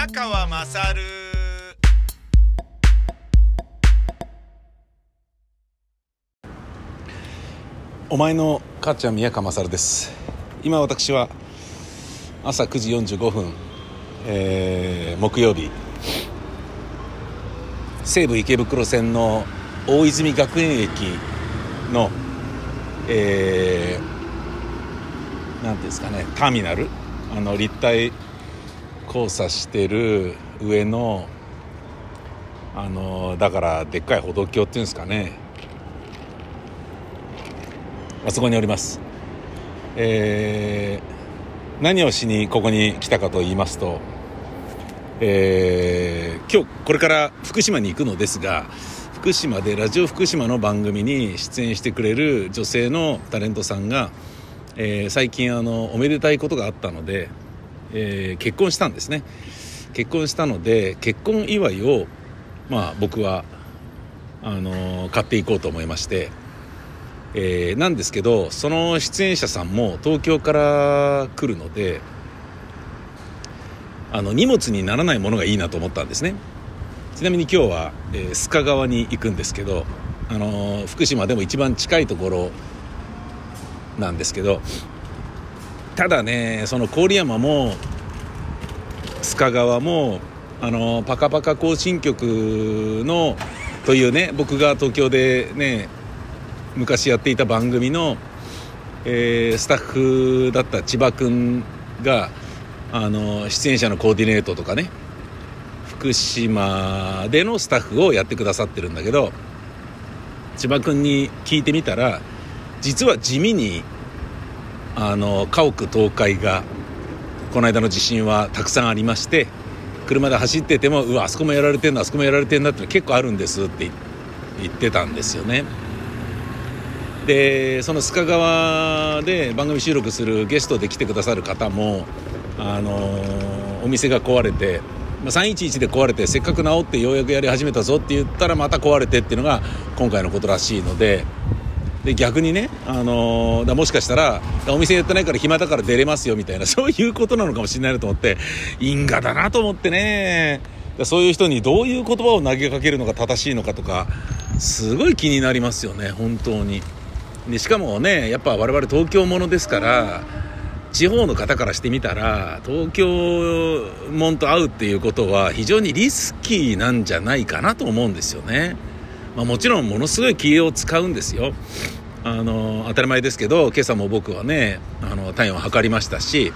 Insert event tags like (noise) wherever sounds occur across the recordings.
宮川まさるお前の母ちゃん宮川勝です。今私は朝9時45分、えー木曜日。西武池袋線の大泉学園駅のえーなんていうんですかねターミナル？あの立体交差してる上のあのだからでっかい歩道橋っていうんですかね。あそこにおります、えー何をしにここに来たかと言いますと、えー今日これから福島に行くのですが福島でラジオ福島の番組に出演してくれる女性のタレントさんが、えー最近あのおめでたいことがあったので、えー結婚したんですね。結婚したので結婚祝いをまあ僕はあの買っていこうと思いましてえーなんですけどその出演者さんも東京から来るのであの荷物にならないものがいいなと思ったんですね。ちなみに今日は、えー須賀川に行くんですけど、あのー福島でも一番近いところなんですけどただねその郡山も須賀川もあのパカパカ行進曲のというね僕が東京でね昔やっていた番組の、えースタッフだった千葉君があの出演者のコーディネートとかね福島でのスタッフをやってくださってるんだけど千葉君に聞いてみたら実は地味にあの家屋倒壊がこの間の地震はたくさんありまして車で走っててもうわあそこもやられてんだあそこもやられてんだって結構あるんですって言ってたんですよね。でその須賀川で番組収録するゲストで来てくださる方も、あのお店が壊れて、ま、311で壊れてせっかく治ってようやくやり始めたぞって言ったらまた壊れてっていうのが今回のことらしいので。で逆にね、あのだもしかしたらお店やってないから暇だから出れますよみたいな (laughs) そういうことなのかもしれないなと思って因果だなと思ってね。そういう人にどういう言葉を投げかけるのが正しいのかとかすごい気になりますよね本当に。でしかもねやっぱ我々東京ものですから地方の方からしてみたら東京もんと会うっていうことは非常にリスキーなんじゃないかなと思うんですよね、まあ、もちろんものすごい気を使うんですよ。あの当たり前ですけど今朝も僕はねあの体温を測りましたし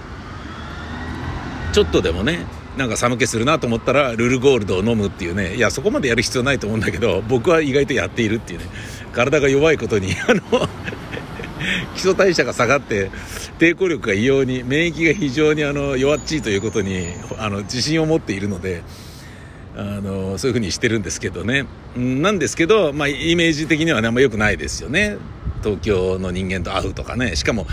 ちょっとでもねなんか寒気するなと思ったらルルゴールドを飲むっていうねいやそこまでやる必要ないと思うんだけど僕は意外とやっているっていうね体が弱いことに (laughs) あの基礎代謝が下がって抵抗力が異様に免疫が非常にあの弱っちいということにあの自信を持っているのであのそういうふうにしてるんですけどね。なんですけど、まあ、イメージ的にはねあんま良くないですよね。東京の人間と会うとかね。しかも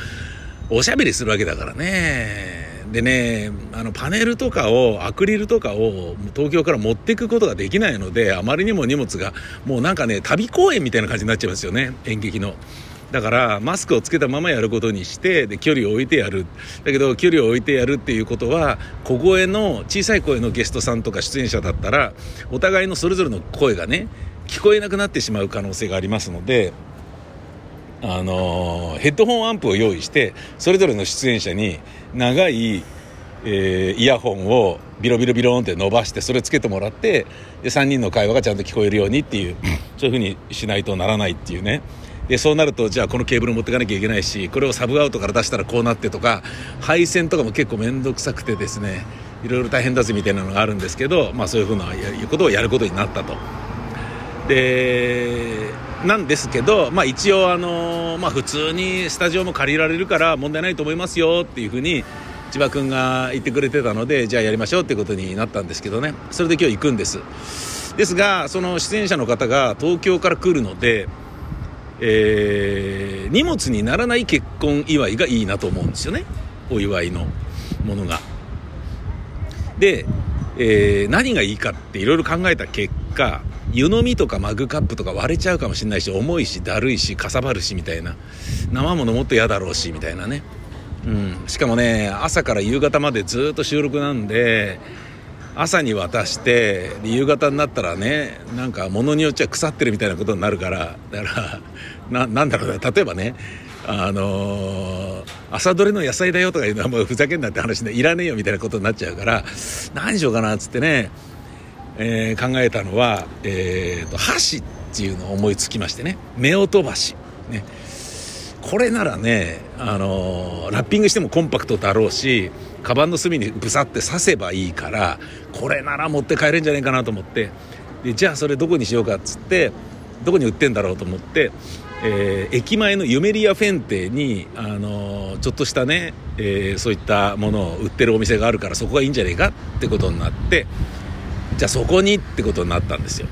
おしゃべりするわけだからね。でねあのパネルとかをアクリルとかを東京から持っていくことができないのであまりにも荷物がもうなんかね旅公演みたいな感じになっちゃいますよね。演劇の。だからマスクをつけたままやることにしてで距離を置いてやる。だけど距離を置いてやるっていうことは小声の小さい声のゲストさんとか出演者だったらお互いのそれぞれの声がね聞こえなくなってしまう可能性がありますのであのヘッドホンアンプを用意してそれぞれの出演者に長い、えーイヤホンをビロビロビロンって伸ばしてそれつけてもらってで3人の会話がちゃんと聞こえるようにっていうそういうふうにしないとならないっていうね。でそうなるとじゃあこのケーブル持っていかなきゃいけないしこれをサブアウトから出したらこうなってとか配線とかも結構面倒くさくてですねいろいろ大変だぜみたいなのがあるんですけど、まあ、そういうふうなことをやることになったと。でなんですけど、まあ、一応、あのまあ、普通にスタジオも借りられるから問題ないと思いますよっていうふうに千葉君が言ってくれてたのでじゃあやりましょうってことになったんですけどねそれで今日行くんですですがその出演者の方が東京から来るので、えー荷物にならない結婚祝いがいいなと思うんですよね。お祝いのものが。で、えー何がいいかっていろいろ考えた結果湯飲みとかマグカップとか割れちゃうかもしれないし重いしだるいしかさばるしみたいな。生ものもっと嫌だろうしみたいなね、うん、しかもね朝から夕方までずっと収録なんで朝に渡して夕方になったらねなんか物によっちゃ腐ってるみたいなことになるからだからなんだろうな例えばねあのー、朝どれの野菜だよとかいうのはもうふざけんなって話でいらねえよみたいなことになっちゃうから何しようかなっつってね、えー、考えたのは、えーと、箸っていうのを思いつきましてね夫婦箸ね。これならね、あのー、ラッピングしてもコンパクトだろうしカバンの隅にブサって刺せばいいからこれなら持って帰れんじゃないかなと思って。でじゃあそれどこにしようかっつってどこに売ってんだろうと思ってえー、駅前のユメリアフェンテに、あのー、ちょっとしたね、えー、そういったものを売ってるお店があるからそこがいいんじゃねえかってことになってじゃあそこにってことになったんですよ。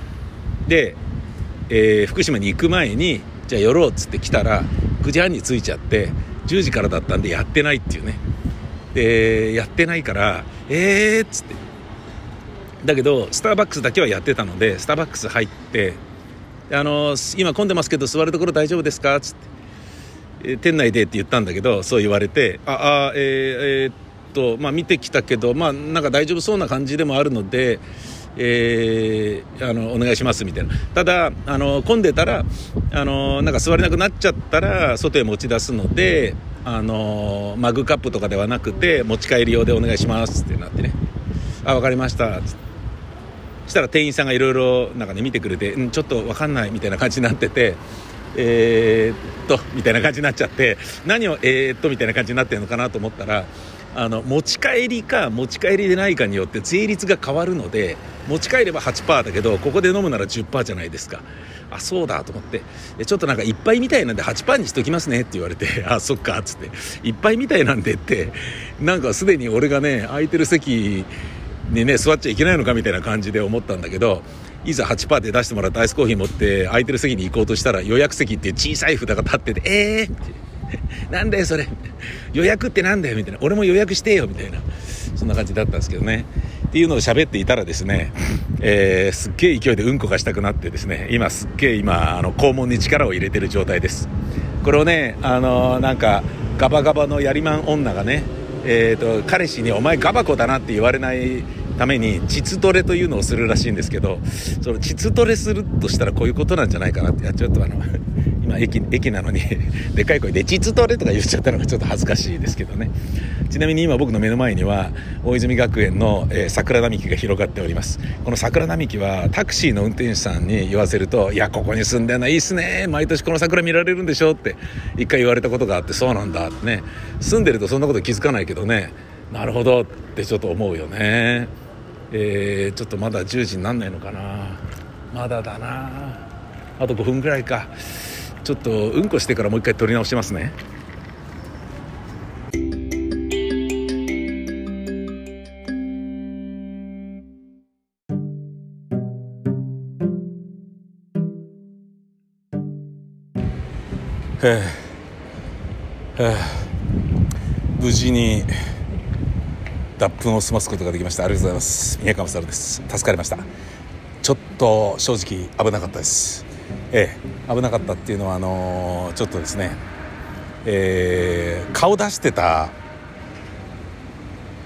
で、え福島に行く前にじゃあ寄ろうっつって来たら9時半に着いちゃって10時からだったんでやってないっていうね。でやってないからえーっつってだけどスターバックスだけはやってたのでスターバックス入ってあの今混んでますけど座るところ大丈夫ですか?」っつって、え店内で」って言ったんだけどそう言われて「ああえー、えー、っとまあ見てきたけどまあなんか大丈夫そうな感じでもあるので。えー、あのお願いしますみたいなただあの混んでたらあのなんか座れなくなっちゃったら外へ持ち出すのであのマグカップとかではなくて持ち帰り用でお願いしますってなってね。あ分かりました。っつってしたら店員さんがいろいろなんかね見てくれて、ん、ちょっと分かんないみたいな感じになっててえー、っとみたいな感じになっちゃって何をえー、っとみたいな感じになってるのかなと思ったらあの持ち帰りか持ち帰りでないかによって税率が変わるので持ち帰れば8%だけどここで飲むなら10%じゃないですか。あそうだと思って。ちょっとなんかいっぱいみたいなんで8%にしときますねって言われてあそっかっつって。いっぱいみたいなんでってなんかすでに俺がね空いてる席にね座っちゃいけないのかみたいな感じで思ったんだけどいざ8%で出してもらったアイスコーヒー持って空いてる席に行こうとしたら予約席っていう小さい札が立ってて「ええー!」(laughs) なんだよそれ。予約ってなんだよみたいな。俺も予約してよみたいな。そんな感じだったんですけどね。っていうのを喋っていたらですね、(laughs) えー、すっげえ勢いでうんこがしたくなってですね今すっげえ今あの肛門に力を入れてる状態です。これをねあのー、なんかガバガバのやりまん女がねえーと彼氏に「お前ガバコだな」って言われないために膣トレというのをするらしいんですけどその膣トレするとしたらこういうことなんじゃないかなってちょっとあの今駅駅なのに (laughs) でかい声で膣トレとか言っちゃったのがちょっと恥ずかしいですけどね。ちなみに今僕の目の前には大泉学園の、えー、桜並木が広がっております。この桜並木はタクシーの運転手さんに言わせると「いやここに住んでるのいいっすね。毎年この桜見られるんでしょ」って一回言われたことがあってそうなんだってね。住んでるとそんなこと気づかないけどねなるほどってちょっと思うよね。えー、ちょっとまだ10時になんないのかな。まだだな。あと5分ぐらいか。ちょっとうんこしてからもう一回撮り直しますね。無事に脱粉を済ますことができました。ありがとうございます。宮川勝です。助かりました。ちょっと正直危なかったです。ええ危なかったっていうのはあのー、ちょっとですねえー、顔出してた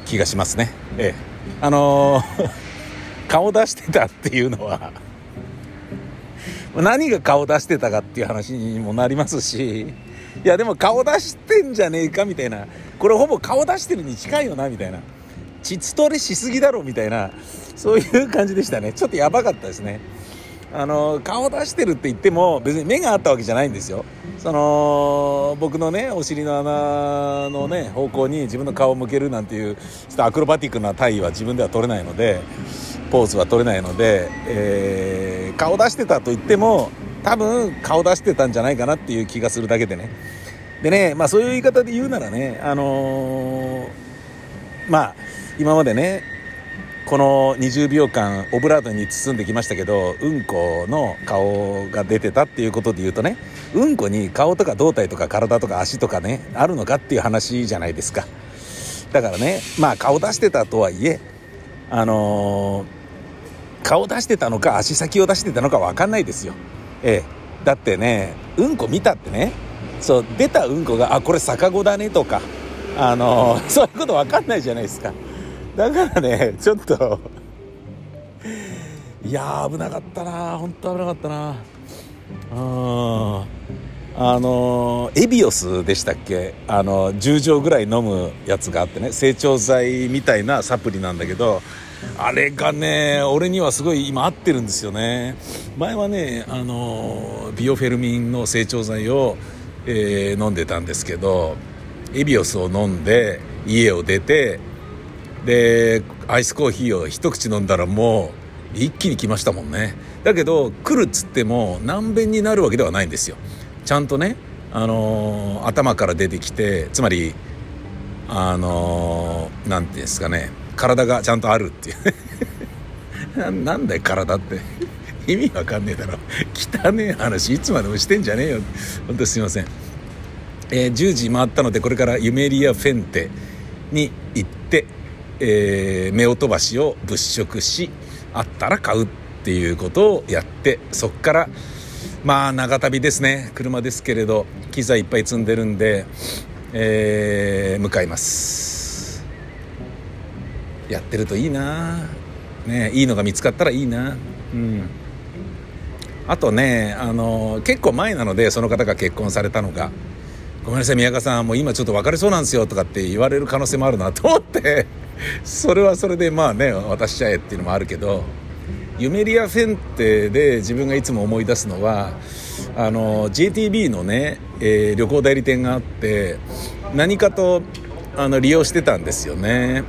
気がしますね。ええあのー、(laughs) 顔出してたっていうのは何が顔出してたかっていう話にもなりますしいやでも顔出してんじゃねえかみたいなこれほぼ顔出してるに近いよなみたいな膣トレしすぎだろみたいなそういう感じでしたね。ちょっとやばかったですね。あの顔出してるって言っても別に目があったわけじゃないんですよ。その僕のねお尻の穴のね方向に自分の顔を向けるなんていうちょっとアクロバティックな体位は自分では取れないのでポーズは取れないので、えー、顔出してたと言っても多分顔出してたんじゃないかなっていう気がするだけでね。でねまあそういう言い方で言うならねあのー、まあ今までねこの20秒間オブラートに包んできましたけどうんこの顔が出てたっていうことで言うとねうんこに顔とか胴体とか体とか足とかねあるのかっていう話じゃないですか。だからねまあ顔出してたとはいえあのー、顔出してたのか足先を出してたのか分かんないですよ。ええ。だってねうんこ見たってねそう出たうんこがあこれ逆子だねとかあのー、そういうこと分かんないじゃないですか。だからねちょっといや危なかったな本当危なかったな。うんあのエビオスでしたっけ？あの10錠ぐらい飲むやつがあってね成長剤みたいなサプリなんだけどあれがね俺にはすごい今合ってるんですよね。前はねあのビオフェルミンの成長剤を、えー、飲んでたんですけどエビオスを飲んで家を出てでアイスコーヒーを一口飲んだらもう一気に来ましたもんね。だけど来るっつっても難便になるわけではないんですよ。ちゃんとね、あのー、頭から出てきてつまりあの何、ー、て言うんですかね体がちゃんとあるっていう。(laughs) なんだよ体って。(laughs) 意味わかんねえだろ。汚ねえ話いつまでもしてんじゃねえよ。本当すいません、えー、10時回ったのでこれからユメリア・フェンテに、えー、夫飛橋を物色しあったら買うっていうことをやってそっからまあ長旅ですね。車ですけれど機材いっぱい積んでるんで、えー、向かいます。やってるといいな。ねいいのが見つかったらいいな。うん。あとねあの結構前なのでその方が結婚されたのが「ごめんなさい宮川さんもう今ちょっと別れそうなんですよ」とかって言われる可能性もあるなと思って。それはそれでまあね渡しちゃえっていうのもあるけどユメリア・フェンテで自分がいつも思い出すのはあの JTB のね、えー、旅行代理店があって何かとあの利用してたんですよね。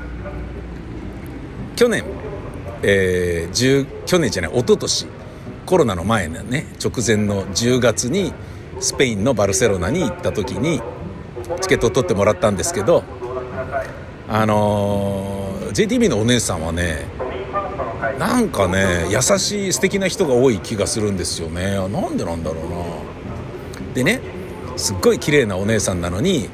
去年、えー、去年じゃない一昨年コロナの前のね直前の10月にスペインのバルセロナに行った時にチケットを取ってもらったんですけどあのー、JTB のお姉さんはねなんかね優しい素敵な人が多い気がするんですよね。なんでなんだろうな。でねすっごい綺麗なお姉さんなのに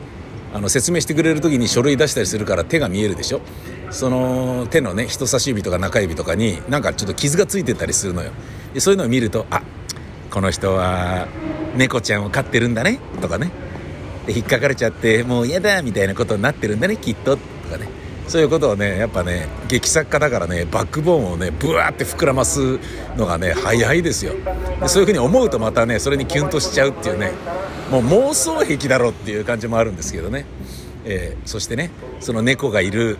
あの説明してくれる時に書類出したりするから手が見えるでしょ。その手のね人差し指とか中指とかになんかちょっと傷がついてたりするのよ。でそういうのを見るとあこの人は猫ちゃんを飼ってるんだね。とかね。で引っかかれちゃってもう嫌だみたいなことになってるんだねきっととかねそういうことをねやっぱね劇作家だからねバックボーンをねブワーって膨らますのがね早いですよ。でそういうふうに思うとまたねそれにキュンとしちゃうっていうねもう妄想癖だろっていう感じもあるんですけどね、えー、そしてねその猫がいる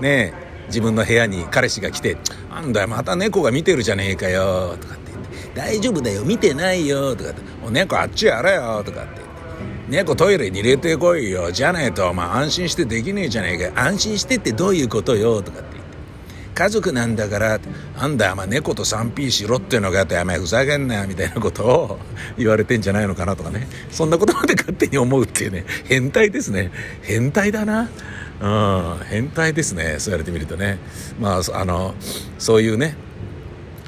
ね自分の部屋に彼氏が来て「なんだよまた猫が見てるじゃねえかよ」とかって言って「大丈夫だよ見てないよ」とかって「お猫あっちやれよ」とかって猫トイレに入れてこいよ。じゃねえと、まあ安心してできねえじゃねえか。安心してってどういうことよ。とかって言って。家族なんだから、あんだよ、まあ、猫と 3P しろってのがあってやめふざけんなよ、みたいなことを言われてんじゃないのかなとかね。そんなことまで勝手に思うっていうね。変態ですね。変態だな。うん、変態ですね。そうやれてみるとね。まあ、あの、そういうね、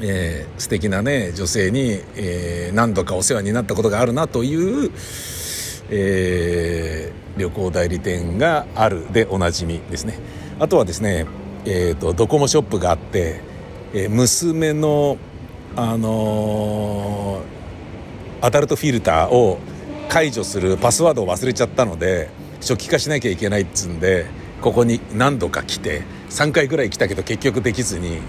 えー、素敵なね、女性に、えー、何度かお世話になったことがあるなという、えー、旅行代理店があるでおなじみですね。あとはですね、えーと、ドコモショップがあって、えー、娘の、あのー、アダルトフィルターを解除するパスワードを忘れちゃったので初期化しなきゃいけないっつんでここに何度か来て3回ぐらい来たけど結局できずに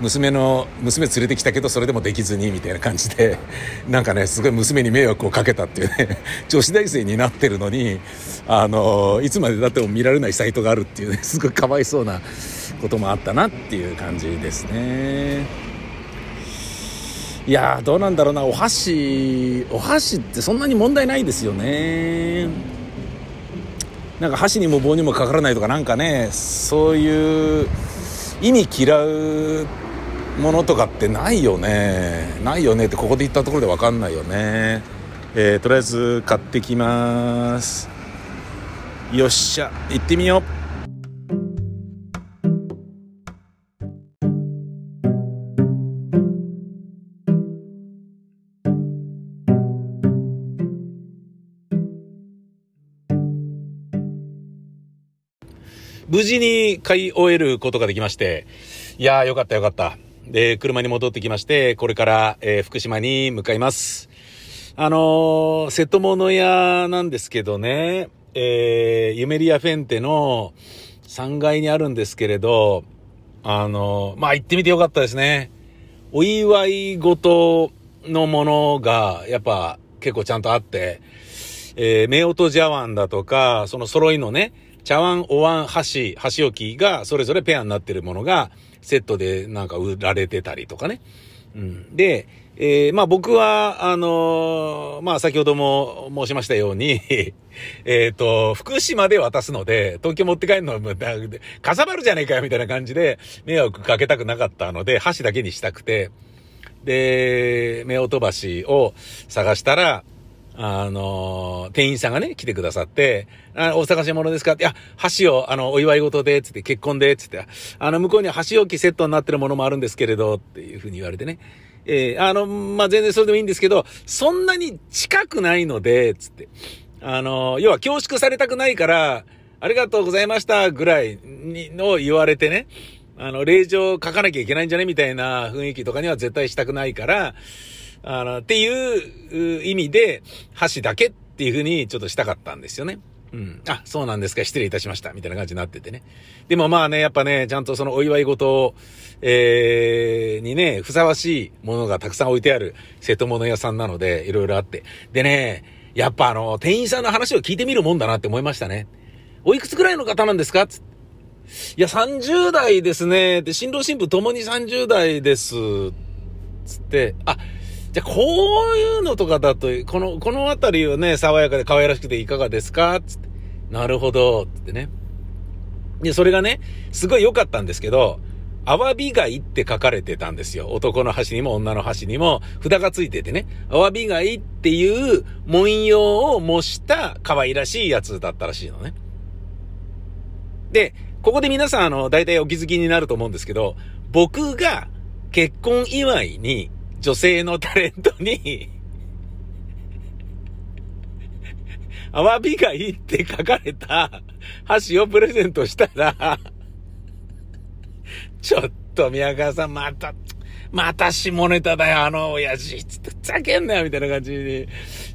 娘の娘連れてきたけどそれでもできずにみたいな感じで (laughs) なんかねすごい娘に迷惑をかけたっていうね (laughs) 女子大生になってるのにあのいつまでだっても見られないサイトがあるっていうね (laughs) すごいかわいそうなこともあったなっていう感じですね。いやどうなんだろうなお箸お箸ってそんなに問題ないですよね。なんか箸にも棒にもかからないとかなんかねそういう意味嫌うものとかってないよね。ないよね。ってここで言ったところで分かんないよね。えー、とりあえず買ってきます。よっしゃ。行ってみよう。無事に買い終えることができまして、いやーよかったよかった。で、車に戻ってきまして、これから、えー、福島に向かいます。あのー、瀬戸物屋なんですけどね、えー、ユメリアフェンテの3階にあるんですけれど、あのー、まあ、行ってみてよかったですね。お祝い事のものが、やっぱ結構ちゃんとあって、えー、夫婦茶碗だとか、その揃いのね、茶碗、お椀、箸、箸置きがそれぞれペアになってるものがセットでなんか売られてたりとかね。うん。で、えー、まあ僕は、あのー、まあ先ほども申しましたように (laughs) えっと、福島で渡すので、東京持って帰るのは、かさばるじゃねえかよみたいな感じで、迷惑かけたくなかったので、箸だけにしたくて、で、夫婦橋を探したら、あの、店員さんがね、来てくださって、あ、お探し物ですか？って、いや、箸を、あの、お祝い事で、つって、結婚で、つって、あの、向こうには箸置きセットになってるものもあるんですけれど、っていうふうに言われてね。えー、あの、まあ、全然それでもいいんですけど、そんなに近くないので、つって。あの、要は恐縮されたくないから、ありがとうございましたぐらいにの言われてね、あの、令状書かなきゃいけないんじゃね？みたいな雰囲気とかには絶対したくないから、あの、っていう意味で、箸だけっていう風にちょっとしたかったんですよね。うん。あ、そうなんですか。失礼いたしました。みたいな感じになっててね。でもまあね、やっぱね、ちゃんとそのお祝い事を、えー、にね、ふさわしいものがたくさん置いてある瀬戸物屋さんなので、いろいろあって。でね、やっぱあの、店員さんの話を聞いてみるもんだなって思いましたね。おいくつくらいの方なんですか？ついや、30代ですね。で、新郎新婦ともに30代です。つって、あ、じゃ、こういうのとかだと、この、このあたりはね、爽やかで可愛らしくていかがですか？つって。なるほど。つってね。で、それがね、すごい良かったんですけど、アワビ貝って書かれてたんですよ。男の箸にも女の箸にも札がついててね。アワビ貝っていう文様を模した可愛らしいやつだったらしいのね。で、ここで皆さんあの、大体お気づきになると思うんですけど、僕が結婚祝いに女性のタレントにアワビがいいって書かれた箸をプレゼントしたらちょっと宮川さんまた、また下ネタだよ、あの親父。つって、ふざけんなよ、みたいな感じに、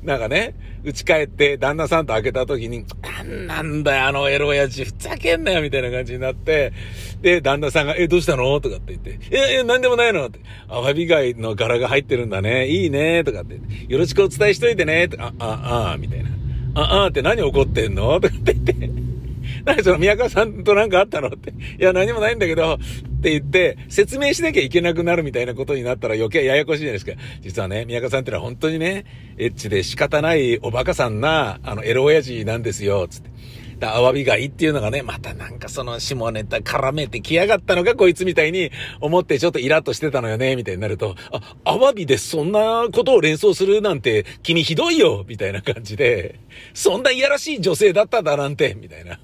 なんかね、打ち返って、旦那さんと開けた時に、なんなんだよ、あのエロ親父、ふざけんなよ、みたいな感じになって、で、旦那さんが、え、どうしたの？とかって言って、いやいや、なんでもないのって、アワビ貝の柄が入ってるんだね。いいね、とかってよろしくお伝えしといてね、あ、あ、あ、みたいな。あ、あって何怒ってんの？とかって言って、何その宮川さんとなんかあったのって。いや、何もないんだけど、って言って、説明しなきゃいけなくなるみたいなことになったら余計ややこしいじゃないですか。実はね、宮川さんってのは本当にね、エッチで仕方ないおバカさんな、あの、エロ親父なんですよ、つって。だ、アワビ貝っていうのがね、またなんかその下ネタ絡めてきやがったのがこいつみたいに思ってちょっとイラッとしてたのよね、みたいになると、あ、アワビでそんなことを連想するなんて君ひどいよみたいな感じで、そんないやらしい女性だっただなんて、みたいな。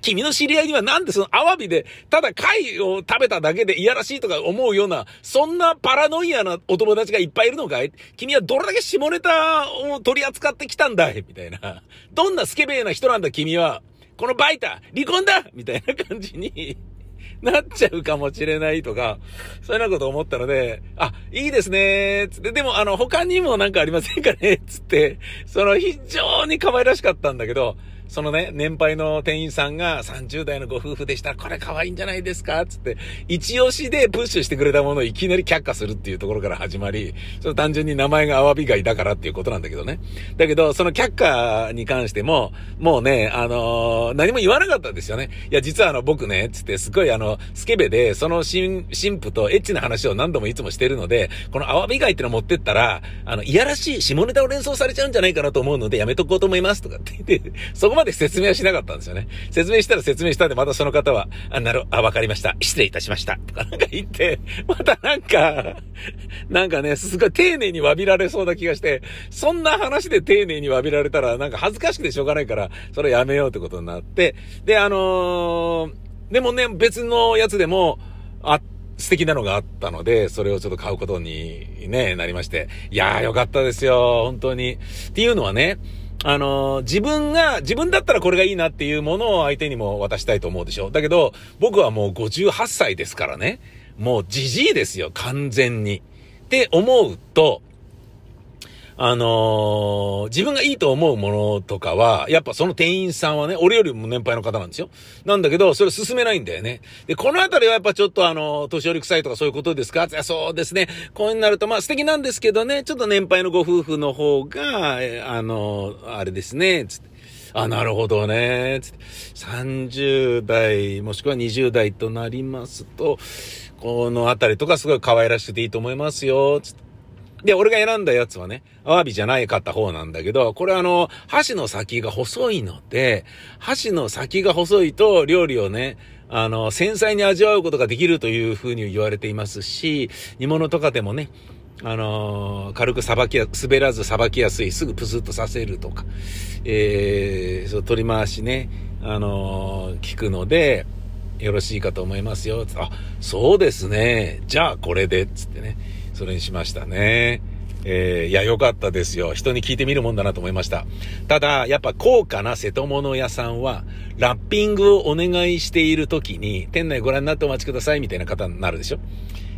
君の知り合いにはなんでそのアワビで、ただ貝を食べただけでいやらしいとか思うような、そんなパラノイアなお友達がいっぱいいるのかい？君はどれだけ下ネタを取り扱ってきたんだい？みたいな。どんなスケベな人なんだ君は。このバイタ離婚だみたいな感じに (laughs) なっちゃうかもしれないとか、そういうようなこと思ったので、あ、いいですねつって、でもあの、他にもなんかありませんかねつって、その非常に可愛らしかったんだけど、そのね、年配の店員さんが30代のご夫婦でしたら、これ可愛いんじゃないですか？つって、一押しでプッシュしてくれたものをいきなり却下するっていうところから始まり、その単純に名前がアワビ貝だからっていうことなんだけどね。だけど、その却下に関しても、もうね、あのー、何も言わなかったんですよね。いや、実はあの、僕ね、つって、すごいあの、スケベで、その新、新婦とエッチな話を何度もいつもしてるので、このアワビ貝っての持ってったら、あの、いやらしい下ネタを連想されちゃうんじゃないかなと思うので、やめとこうと思いますとかって言って、そここまで説明はしなかったんですよね。説明したら説明したんで、またその方は、あ、なる、あ、わかりました。失礼いたしました。とかなんか言って、またなんか、なんかね、すごい丁寧に詫びられそうな気がして、そんな話で丁寧に詫びられたら、なんか恥ずかしくてしょうがないから、それやめようってことになって、で、あのー、でもね、別のやつでも、あ、素敵なのがあったので、それをちょっと買うことにね、なりまして。いやーよかったですよ、本当に。っていうのはね、あの、自分が、自分だったらこれがいいなっていうものを相手にも渡したいと思うでしょ。だけど、僕はもう58歳ですからね。もうじじいですよ、完全に。って思うと、あのー、自分がいいと思うものとかは、やっぱその店員さんはね、俺よりも年配の方なんですよ。なんだけど、それ進めないんだよね。で、このあたりはやっぱちょっとあの、年寄り臭いとかそういうことですか？そうですね。こうになると、まあ素敵なんですけどね、ちょっと年配のご夫婦の方が、あの、あれですね、つって。あ、なるほどね。つって。30代、もしくは20代となりますと、このあたりとかすごい可愛らしくていいと思いますよ。つって。で、俺が選んだやつはね、アワビじゃないかった方なんだけど、これあの、箸の先が細いので、箸の先が細いと料理をね、あの、繊細に味わうことができるというふうに言われていますし、煮物とかでもね、あのー、軽くさばきや、滑らずさばきやすい、すぐプスッとさせるとか、えー、そう、取り回しね、あのー、聞くので、よろしいかと思いますよ。あ、そうですね。じゃあこれで、つってね。それにしましたね。えー、いや、良かったですよ。人に聞いてみるもんだなと思いました。ただ、やっぱ高価な瀬戸物屋さんは、ラッピングをお願いしている時に、店内ご覧になってお待ちくださいみたいな方になるでしょ。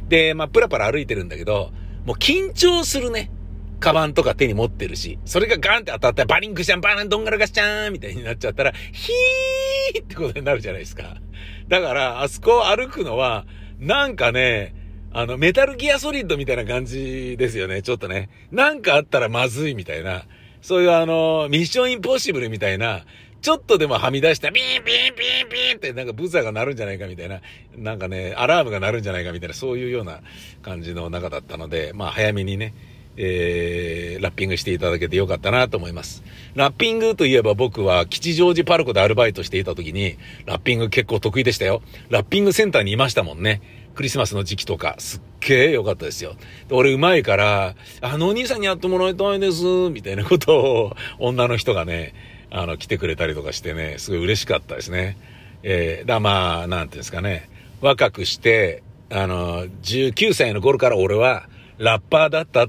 で、まあ、プラプラ歩いてるんだけど、もう緊張するね。カバンとか手に持ってるし、それがガンって当たったらバリンクシャン、バラン、ドンガラガシャーンみたいになっちゃったら、ヒーってことになるじゃないですか。だから、あそこを歩くのは、なんかね、あの、メタルギアソリッドみたいな感じですよね、ちょっとね。なんかあったらまずいみたいな。そういうあの、ミッションインポッシブルみたいな、ちょっとでもはみ出したら、ビーンビーンビーンビーンってなんかブザーが鳴るんじゃないかみたいな、なんかね、アラームが鳴るんじゃないかみたいな、そういうような感じの中だったので、まあ早めにね、えー、ラッピングしていただけてよかったなと思います。ラッピングといえば僕は吉祥寺パルコでアルバイトしていた時に、ラッピング結構得意でしたよ。ラッピングセンターにいましたもんね。クリスマスの時期とか、すっげえ良かったですよ。俺うまいから、あのお兄さんにやってもらいたいです、みたいなことを、女の人がね、あの、来てくれたりとかしてね、すごい嬉しかったですね。えー、だ、まあ、なんていうんですかね、若くして、あの、19歳の頃から俺は、ラッパーだった